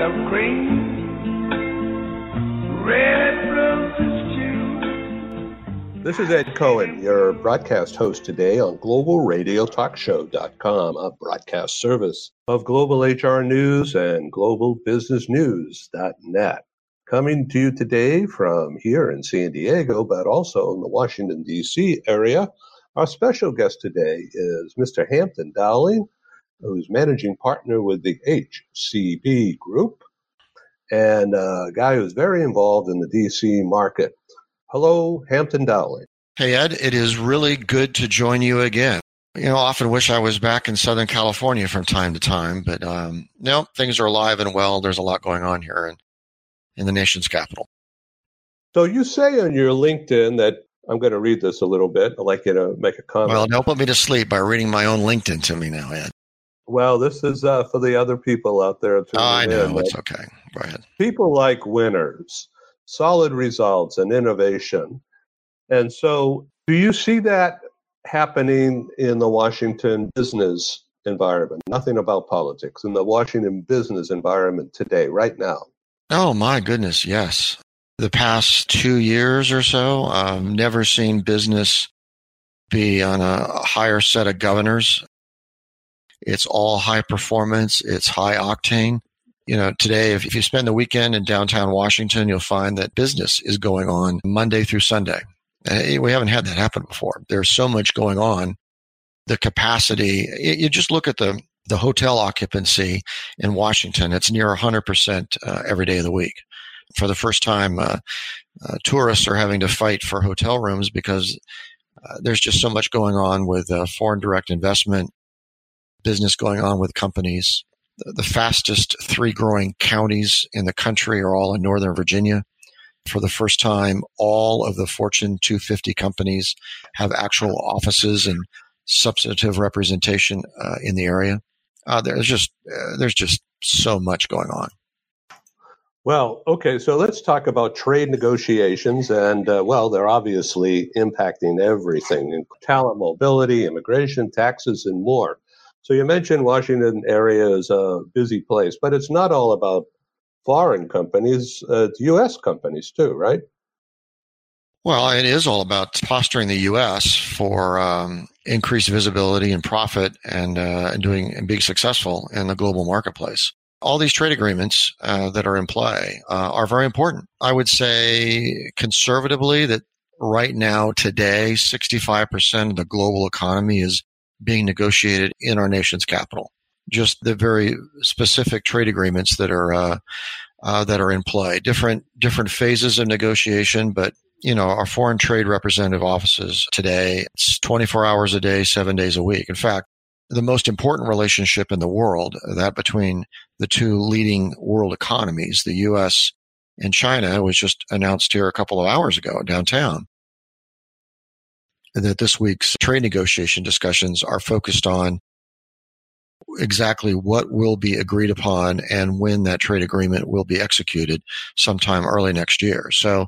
of green, red roses too. This is Ed Cohen, your broadcast host today on globalradiotalkshow.com, a broadcast service of Global HR News and globalbusinessnews.net. Coming to you today from here in San Diego, but also in the Washington, D.C. area. Our special guest today is Mr. Hampton Dowling, who's managing partner with the HCB Group and a guy who's very involved in the DC market. Hello, Hampton Dowling. Hey, Ed, it is really good to join you again. You know, I often wish I was back in Southern California from time to time, but um, no, things are alive and well. There's a lot going on here in, in the nation's capital. So you say on your LinkedIn that I'm going to read this a little bit. I'd like you to make a comment. Well, don't put me to sleep by reading my own LinkedIn to me now, Ed. Well, this is uh, for the other people out there. Oh, I know. in. It's okay. Go ahead. People like winners, solid results, and innovation. And so, do you see that happening in the Washington business environment? Nothing about politics in the Washington business environment today, right now. Oh, my goodness. Yes. The past two years or so, I've never seen business be on a higher set of governors it's all high performance. It's high octane. You know, today, if, if you spend the weekend in downtown Washington, you'll find that business is going on Monday through Sunday. Uh, we haven't had that happen before. There's so much going on. The capacity, you just look at the, the hotel occupancy in Washington. It's near 100% uh, every day of the week. For the first time, uh, uh, tourists are having to fight for hotel rooms because uh, there's just so much going on with uh, foreign direct investment business going on with companies. The fastest three growing counties in the country are all in Northern Virginia. For the first time, all of the Fortune 250 companies have actual offices and substantive representation uh, in the area. Uh, there's just uh, there's just so much going on. Well, okay, so let's talk about trade negotiations, and uh, well, they're obviously impacting everything: talent mobility, immigration, taxes, and more. So you mentioned Washington area is a busy place, but it's not all about foreign companies, uh, U.S. companies too, right? Well, it is all about posturing the U.S. for um, increased visibility and profit, and uh, doing and being successful in the global marketplace. All these trade agreements uh, that are in play uh, are very important. I would say conservatively that right now, today, 65% of the global economy is being negotiated in our nation's capital. Just the very specific trade agreements that are uh, uh, that are in play. Different different phases of negotiation, but you know our foreign trade representative offices today. It's 24 hours a day, seven days a week. In fact, the most important relationship in the world, that between the two leading world economies, the U.S. and China, was just announced here a couple of hours ago downtown that this week's trade negotiation discussions are focused on exactly what will be agreed upon and when that trade agreement will be executed sometime early next year. So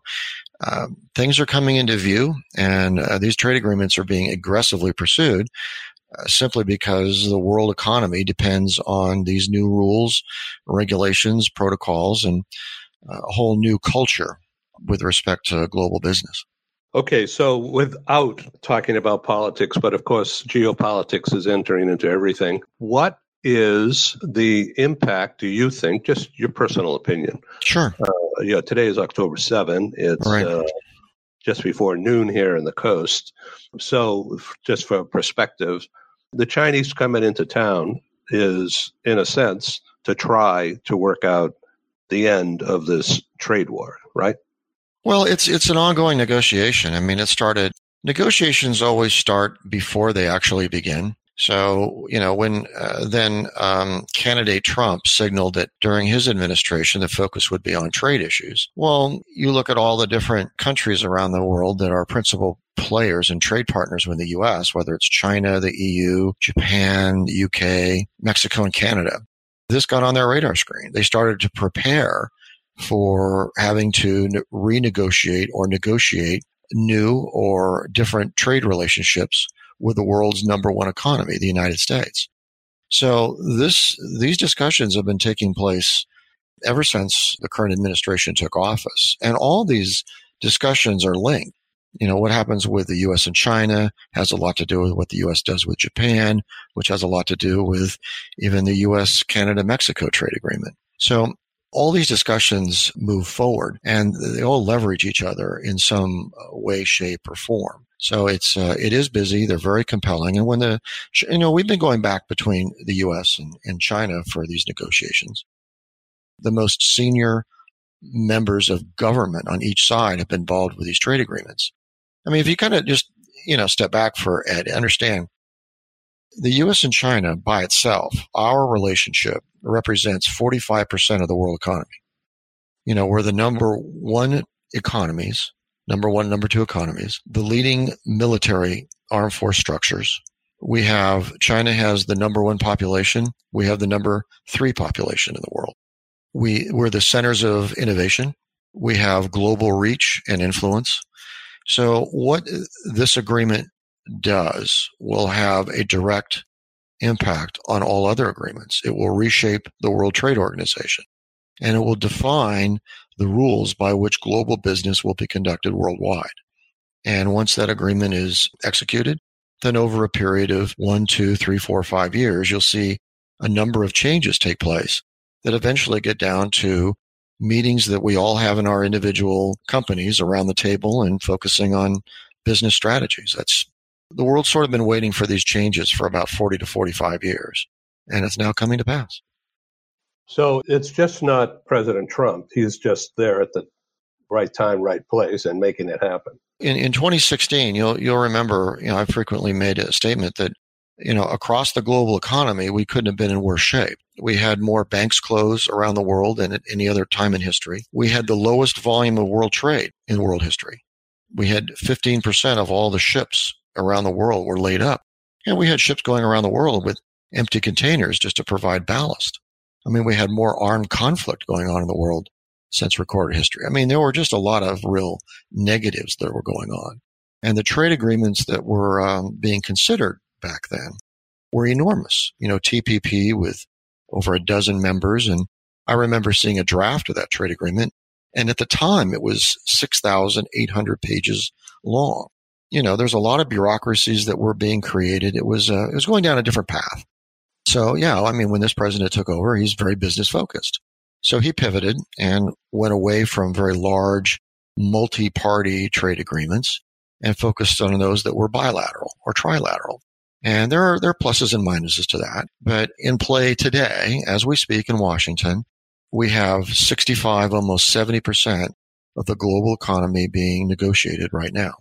um, things are coming into view, and uh, these trade agreements are being aggressively pursued uh, simply because the world economy depends on these new rules, regulations, protocols, and uh, a whole new culture with respect to global business. Okay, so without talking about politics, but of course, geopolitics is entering into everything. What is the impact, do you think, just your personal opinion? Sure. Uh, yeah, today is October 7. It's right. uh, just before noon here in the coast. So, just for perspective, the Chinese coming into town is, in a sense, to try to work out the end of this trade war, right? Well, it's it's an ongoing negotiation. I mean, it started negotiations always start before they actually begin. So, you know, when uh, then um, candidate Trump signaled that during his administration the focus would be on trade issues. Well, you look at all the different countries around the world that are principal players and trade partners with the U.S., whether it's China, the EU, Japan, the UK, Mexico, and Canada. This got on their radar screen. They started to prepare for having to renegotiate or negotiate new or different trade relationships with the world's number one economy, the United States. So this, these discussions have been taking place ever since the current administration took office. And all these discussions are linked. You know, what happens with the US and China has a lot to do with what the US does with Japan, which has a lot to do with even the US Canada Mexico trade agreement. So all these discussions move forward and they all leverage each other in some uh, way, shape, or form. So it's uh, it is busy. They're very compelling, and when the you know we've been going back between the U.S. and, and China for these negotiations. The most senior members of government on each side have been involved with these trade agreements. I mean, if you kind of just you know step back for Ed, understand the U.S. and China by itself, our relationship represents 45% of the world economy. You know, we're the number one economies, number one, number two economies, the leading military armed force structures. We have, China has the number one population. We have the number three population in the world. We, we're the centers of innovation. We have global reach and influence. So what this agreement does will have a direct impact on all other agreements. It will reshape the World Trade Organization and it will define the rules by which global business will be conducted worldwide. And once that agreement is executed, then over a period of one, two, three, four, five years, you'll see a number of changes take place that eventually get down to meetings that we all have in our individual companies around the table and focusing on business strategies. That's the world's sort of been waiting for these changes for about 40 to 45 years, and it's now coming to pass. So it's just not President Trump. He's just there at the right time, right place, and making it happen. In, in 2016, you'll you'll remember, you know, I frequently made a statement that, you know, across the global economy, we couldn't have been in worse shape. We had more banks closed around the world than at any other time in history. We had the lowest volume of world trade in world history. We had 15% of all the ships around the world were laid up. And we had ships going around the world with empty containers just to provide ballast. I mean, we had more armed conflict going on in the world since recorded history. I mean, there were just a lot of real negatives that were going on. And the trade agreements that were um, being considered back then were enormous. You know, TPP with over a dozen members. And I remember seeing a draft of that trade agreement. And at the time, it was 6,800 pages long you know, there's a lot of bureaucracies that were being created. It was uh, it was going down a different path. So yeah, I mean, when this president took over, he's very business focused. So he pivoted and went away from very large multi-party trade agreements and focused on those that were bilateral or trilateral. And there are, there are pluses and minuses to that. But in play today, as we speak in Washington, we have 65, almost 70% of the global economy being negotiated right now.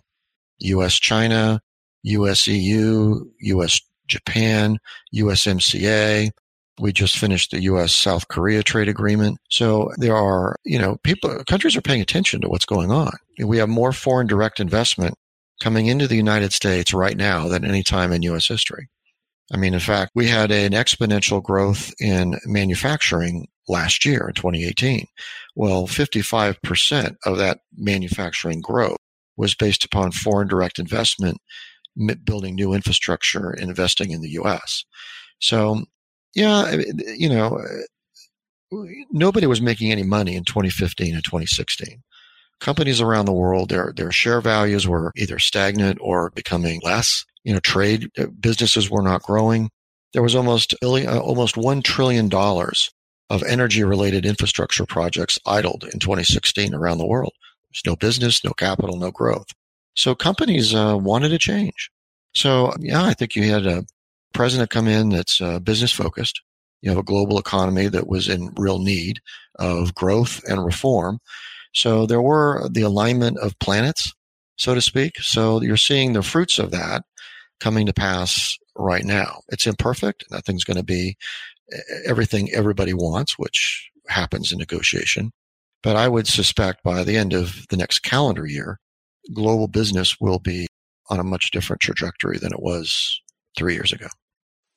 US China, US EU, US Japan, USMCA. We just finished the US South Korea trade agreement. So there are, you know, people, countries are paying attention to what's going on. We have more foreign direct investment coming into the United States right now than any time in US history. I mean, in fact, we had an exponential growth in manufacturing last year in 2018. Well, 55% of that manufacturing growth was based upon foreign direct investment, building new infrastructure, investing in the U.S. So, yeah, you know, nobody was making any money in 2015 and 2016. Companies around the world, their their share values were either stagnant or becoming less. You know, trade uh, businesses were not growing. There was almost uh, almost one trillion dollars of energy related infrastructure projects idled in 2016 around the world. There's no business, no capital, no growth. So companies uh, wanted a change. So yeah, I think you had a president come in that's uh, business focused. You have a global economy that was in real need of growth and reform. So there were the alignment of planets, so to speak. So you're seeing the fruits of that coming to pass right now. It's imperfect. Nothing's going to be everything everybody wants, which happens in negotiation. But I would suspect by the end of the next calendar year, global business will be on a much different trajectory than it was three years ago.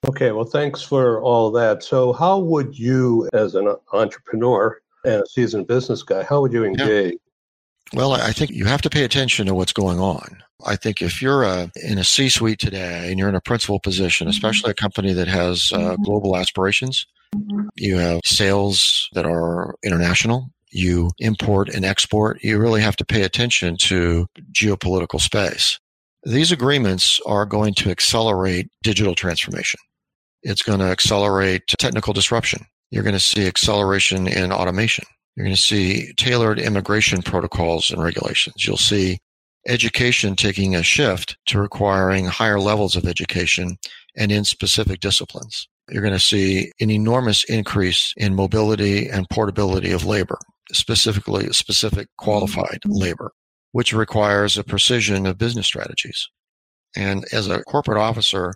Okay, well, thanks for all that. So, how would you, as an entrepreneur and a seasoned business guy, how would you engage? Yeah. Well, I think you have to pay attention to what's going on. I think if you're a, in a C suite today and you're in a principal position, mm-hmm. especially a company that has uh, global aspirations, You have sales that are international. You import and export. You really have to pay attention to geopolitical space. These agreements are going to accelerate digital transformation. It's going to accelerate technical disruption. You're going to see acceleration in automation. You're going to see tailored immigration protocols and regulations. You'll see education taking a shift to requiring higher levels of education and in specific disciplines. You're going to see an enormous increase in mobility and portability of labor, specifically specific qualified mm-hmm. labor, which requires a precision of business strategies. And as a corporate officer,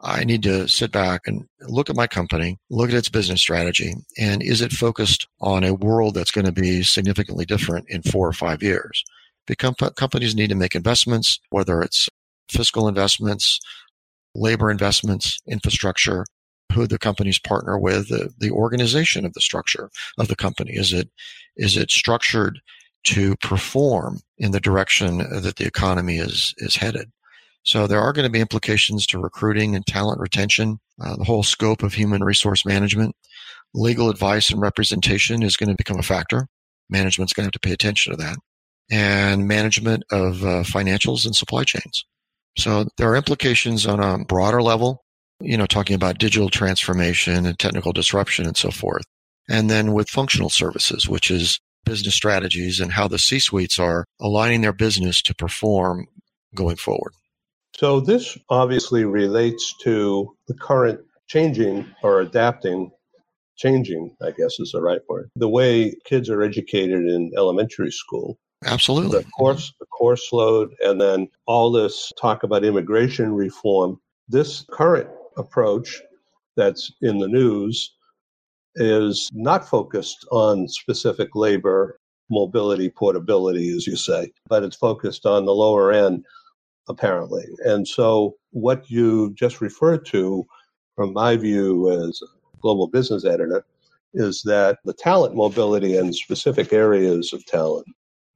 I need to sit back and look at my company, look at its business strategy, and is it focused on a world that's going to be significantly different in four or five years? Because companies need to make investments, whether it's fiscal investments, labor investments, infrastructure, who the companies partner with, the, the organization of the structure of the company. Is it, is it structured to perform in the direction that the economy is, is headed? So there are going to be implications to recruiting and talent retention, uh, the whole scope of human resource management. Legal advice and representation is going to become a factor. Management's going to have to pay attention to that. And management of uh, financials and supply chains. So there are implications on a broader level, you know, talking about digital transformation and technical disruption and so forth. And then with functional services, which is business strategies and how the C suites are aligning their business to perform going forward. So this obviously relates to the current changing or adapting, changing, I guess is the right word, the way kids are educated in elementary school. Absolutely. The course, the course load, and then all this talk about immigration reform. This current approach that's in the news is not focused on specific labor mobility, portability, as you say, but it's focused on the lower end apparently. And so, what you just referred to, from my view as a global business editor, is that the talent mobility in specific areas of talent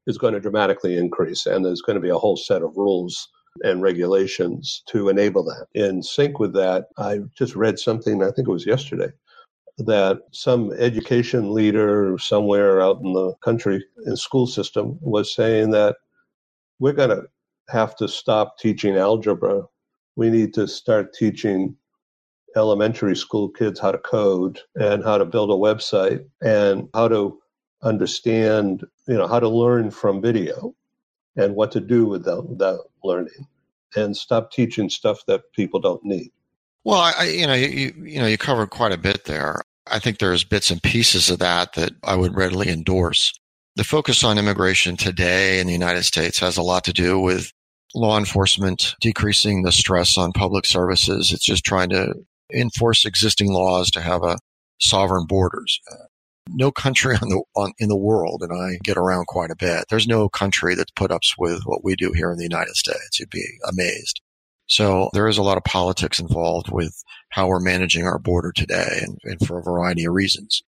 is going to dramatically increase, and there's going to be a whole set of rules and regulations to enable that. In sync with that, I just read something, I think it was yesterday, that some education leader somewhere out in the country in school system was saying that we're going to have to stop teaching algebra. We need to start teaching elementary school kids how to code and how to build a website and how to understand, you know, how to learn from video and what to do with that, that learning and stop teaching stuff that people don't need. Well, I, you know, you, you know, you covered quite a bit there. I think there's bits and pieces of that that I would readily endorse. The focus on immigration today in the United States has a lot to do with law enforcement decreasing the stress on public services. It's just trying to enforce existing laws to have a sovereign borders. No country on the on, in the world, and I get around quite a bit. There's no country that put ups with what we do here in the United States. You'd be amazed. So there is a lot of politics involved with how we're managing our border today, and, and for a variety of reasons.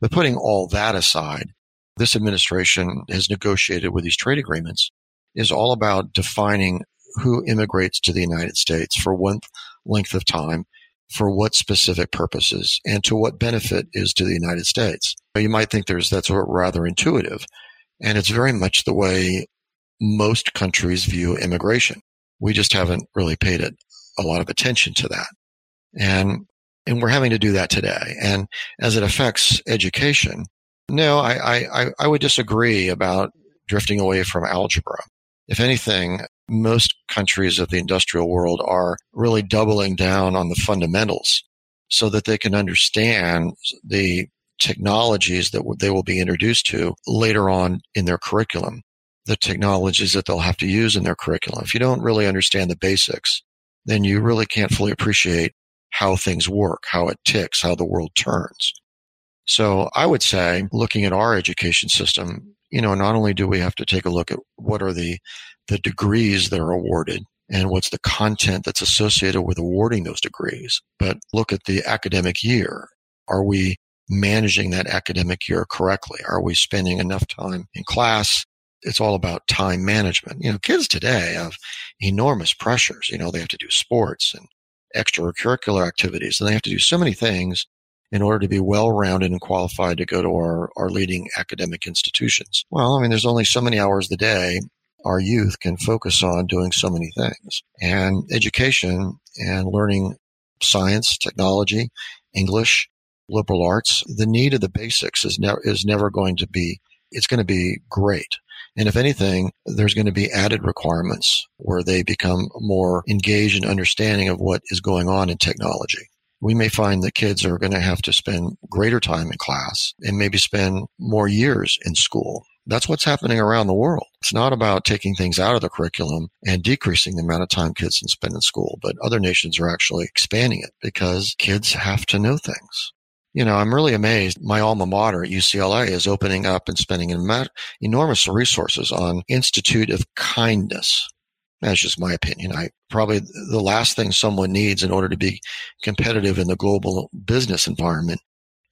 But putting all that aside, this administration has negotiated with these trade agreements is all about defining who immigrates to the United States for what length of time, for what specific purposes, and to what benefit is to the United States. You might think there's that's rather intuitive, and it's very much the way most countries view immigration. We just haven't really paid it a lot of attention to that, and and we're having to do that today. And as it affects education, no, I I, I would disagree about drifting away from algebra. If anything, most countries of the industrial world are really doubling down on the fundamentals so that they can understand the technologies that they will be introduced to later on in their curriculum, the technologies that they'll have to use in their curriculum. If you don't really understand the basics, then you really can't fully appreciate how things work, how it ticks, how the world turns. So I would say looking at our education system, you know, not only do we have to take a look at what are the, the degrees that are awarded and what's the content that's associated with awarding those degrees, but look at the academic year. Are we managing that academic year correctly? Are we spending enough time in class? It's all about time management. You know, kids today have enormous pressures. You know, they have to do sports and extracurricular activities and they have to do so many things in order to be well rounded and qualified to go to our, our leading academic institutions? Well, I mean, there's only so many hours a day our youth can focus on doing so many things. And education and learning science, technology, English, liberal arts, the need of the basics is never is never going to be it's going to be great. And if anything, there's going to be added requirements where they become more engaged in understanding of what is going on in technology. We may find that kids are going to have to spend greater time in class and maybe spend more years in school. That's what's happening around the world. It's not about taking things out of the curriculum and decreasing the amount of time kids can spend in school, but other nations are actually expanding it because kids have to know things you know, I'm really amazed. My alma mater at UCLA is opening up and spending enormous resources on Institute of Kindness. That's just my opinion. I probably the last thing someone needs in order to be competitive in the global business environment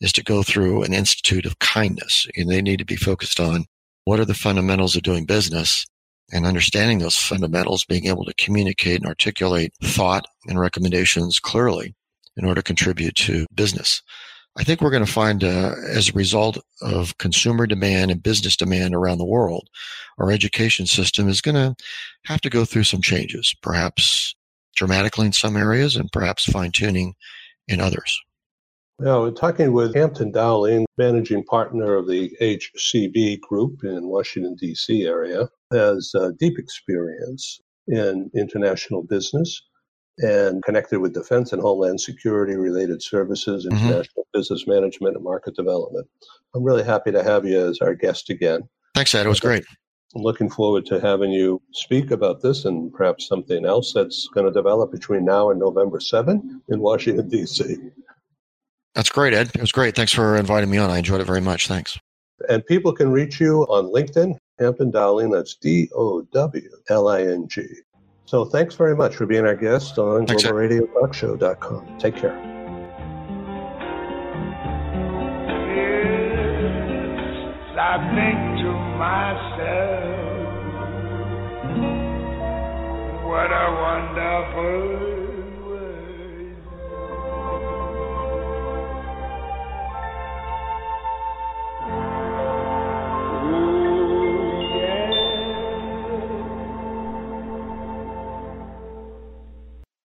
is to go through an Institute of Kindness. And they need to be focused on what are the fundamentals of doing business and understanding those fundamentals, being able to communicate and articulate thought and recommendations clearly in order to contribute to business. I think we're going to find, uh, as a result of consumer demand and business demand around the world, our education system is going to have to go through some changes, perhaps dramatically in some areas and perhaps fine tuning in others. Now, we're talking with Hampton Dowling, managing partner of the HCB Group in Washington, D.C. area, has deep experience in international business and connected with defense and homeland security related services, mm-hmm. international business management, and market development. I'm really happy to have you as our guest again. Thanks, Ed. It was great. I'm looking forward to having you speak about this and perhaps something else that's going to develop between now and November 7 in Washington, D.C. That's great, Ed. It was great. Thanks for inviting me on. I enjoyed it very much. Thanks. And people can reach you on LinkedIn, Hampton Dowling. That's D O W L I N G. So thanks very much for being our guest on globalradiotalkshow.com. Take care. Yes, I think to myself, what a wonderful